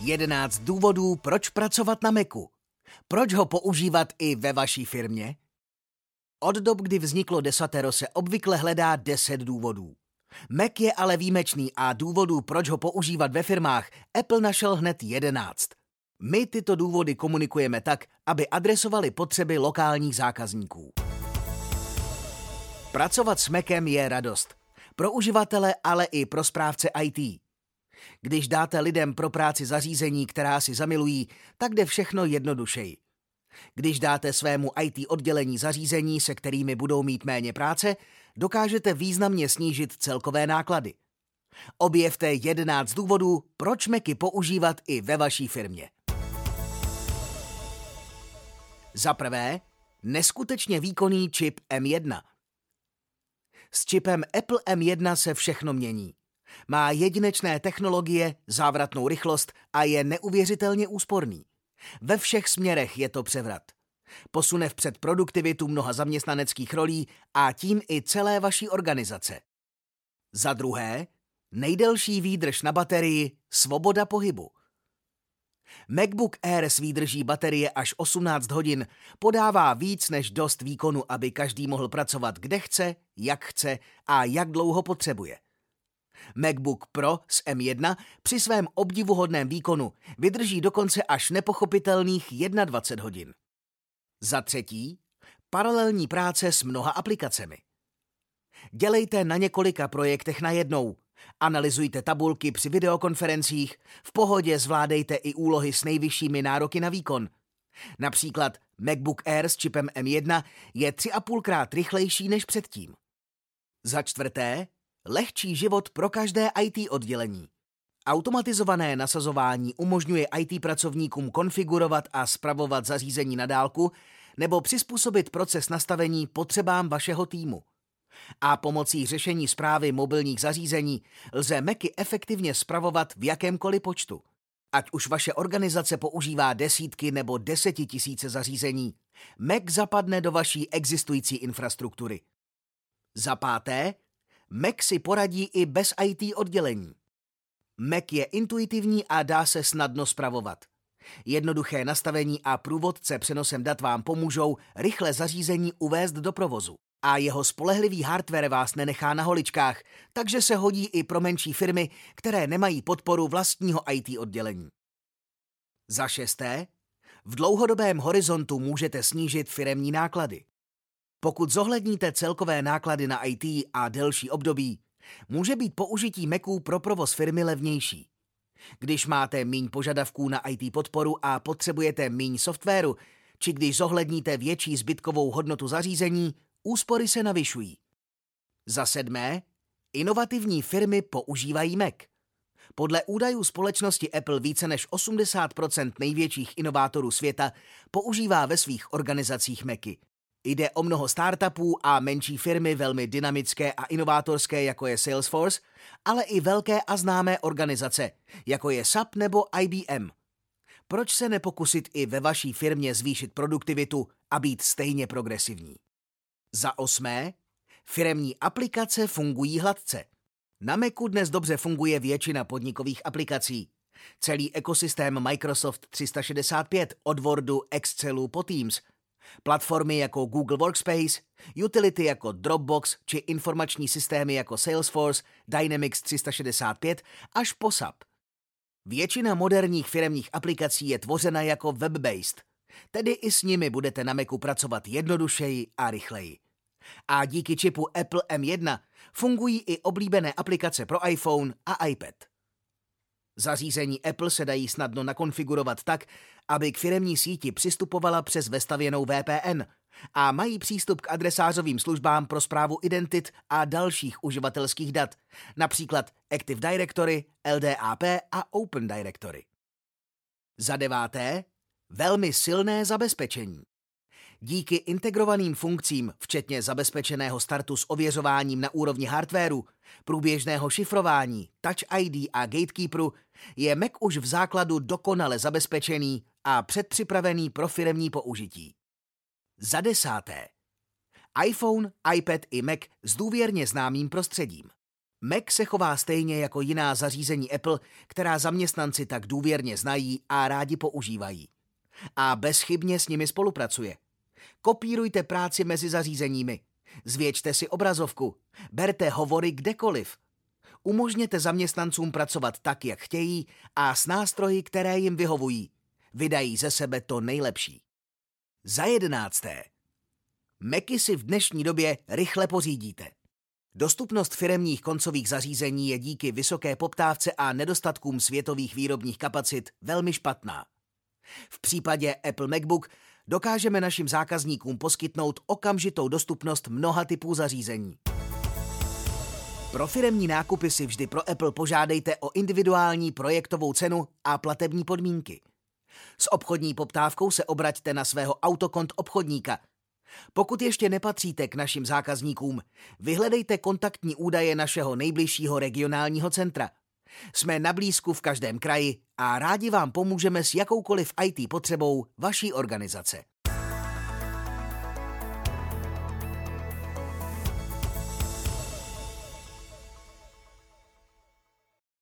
11 důvodů, proč pracovat na Macu. Proč ho používat i ve vaší firmě? Od dob, kdy vzniklo Desatero, se obvykle hledá 10 důvodů. Mac je ale výjimečný a důvodů, proč ho používat ve firmách, Apple našel hned 11. My tyto důvody komunikujeme tak, aby adresovali potřeby lokálních zákazníků. Pracovat s Macem je radost. Pro uživatele, ale i pro správce IT. Když dáte lidem pro práci zařízení, která si zamilují, tak jde všechno jednodušeji. Když dáte svému IT oddělení zařízení, se kterými budou mít méně práce, dokážete významně snížit celkové náklady. Objevte 11 důvodů, proč Macy používat i ve vaší firmě. Za prvé, neskutečně výkonný čip M1. S čipem Apple M1 se všechno mění. Má jedinečné technologie, závratnou rychlost a je neuvěřitelně úsporný. Ve všech směrech je to převrat. Posune vpřed produktivitu mnoha zaměstnaneckých rolí a tím i celé vaší organizace. Za druhé, nejdelší výdrž na baterii, svoboda pohybu. MacBook Air s výdrží baterie až 18 hodin podává víc než dost výkonu, aby každý mohl pracovat kde chce, jak chce a jak dlouho potřebuje. MacBook Pro s M1 při svém obdivuhodném výkonu vydrží dokonce až nepochopitelných 21 hodin. Za třetí, paralelní práce s mnoha aplikacemi. Dělejte na několika projektech najednou. Analyzujte tabulky při videokonferencích, v pohodě zvládejte i úlohy s nejvyššími nároky na výkon. Například MacBook Air s čipem M1 je 3,5 krát rychlejší než předtím. Za čtvrté, lehčí život pro každé IT oddělení. Automatizované nasazování umožňuje IT pracovníkům konfigurovat a spravovat zařízení na dálku nebo přizpůsobit proces nastavení potřebám vašeho týmu. A pomocí řešení zprávy mobilních zařízení lze Macy efektivně spravovat v jakémkoliv počtu. Ať už vaše organizace používá desítky nebo desetitisíce zařízení, Mac zapadne do vaší existující infrastruktury. Za páté, Mac si poradí i bez IT oddělení. Mac je intuitivní a dá se snadno spravovat. Jednoduché nastavení a průvodce přenosem dat vám pomůžou rychle zařízení uvést do provozu. A jeho spolehlivý hardware vás nenechá na holičkách, takže se hodí i pro menší firmy, které nemají podporu vlastního IT oddělení. Za šesté, v dlouhodobém horizontu můžete snížit firemní náklady. Pokud zohledníte celkové náklady na IT a delší období, může být použití Maců pro provoz firmy levnější. Když máte míň požadavků na IT podporu a potřebujete míň softwaru, či když zohledníte větší zbytkovou hodnotu zařízení, úspory se navyšují. Za sedmé, inovativní firmy používají Mac. Podle údajů společnosti Apple více než 80% největších inovátorů světa používá ve svých organizacích Macy. Jde o mnoho startupů a menší firmy velmi dynamické a inovátorské, jako je Salesforce, ale i velké a známé organizace, jako je SAP nebo IBM. Proč se nepokusit i ve vaší firmě zvýšit produktivitu a být stejně progresivní? Za osmé, firemní aplikace fungují hladce. Na Macu dnes dobře funguje většina podnikových aplikací. Celý ekosystém Microsoft 365 od Wordu, Excelu po Teams – Platformy jako Google Workspace, utility jako Dropbox či informační systémy jako Salesforce, Dynamics 365 až po SAP. Většina moderních firemních aplikací je tvořena jako web-based, tedy i s nimi budete na Macu pracovat jednodušeji a rychleji. A díky čipu Apple M1 fungují i oblíbené aplikace pro iPhone a iPad. Zařízení Apple se dají snadno nakonfigurovat tak, aby k firemní síti přistupovala přes vestavěnou VPN a mají přístup k adresářovým službám pro zprávu identit a dalších uživatelských dat, například Active Directory, LDAP a Open Directory. Za deváté, velmi silné zabezpečení. Díky integrovaným funkcím, včetně zabezpečeného startu s ověřováním na úrovni hardwareu, průběžného šifrování, Touch ID a Gatekeeperu, je Mac už v základu dokonale zabezpečený a předpřipravený pro firemní použití. Za desáté. iPhone, iPad i Mac s důvěrně známým prostředím. Mac se chová stejně jako jiná zařízení Apple, která zaměstnanci tak důvěrně znají a rádi používají. A bezchybně s nimi spolupracuje. Kopírujte práci mezi zařízeními. Zvětšte si obrazovku. Berte hovory kdekoliv. Umožněte zaměstnancům pracovat tak, jak chtějí a s nástroji, které jim vyhovují. Vydají ze sebe to nejlepší. Za jedenácté. Meky si v dnešní době rychle pořídíte. Dostupnost firemních koncových zařízení je díky vysoké poptávce a nedostatkům světových výrobních kapacit velmi špatná. V případě Apple MacBook dokážeme našim zákazníkům poskytnout okamžitou dostupnost mnoha typů zařízení. Pro firemní nákupy si vždy pro Apple požádejte o individuální projektovou cenu a platební podmínky. S obchodní poptávkou se obraťte na svého autokont obchodníka. Pokud ještě nepatříte k našim zákazníkům, vyhledejte kontaktní údaje našeho nejbližšího regionálního centra. Jsme na blízku v každém kraji a rádi vám pomůžeme s jakoukoliv IT potřebou vaší organizace.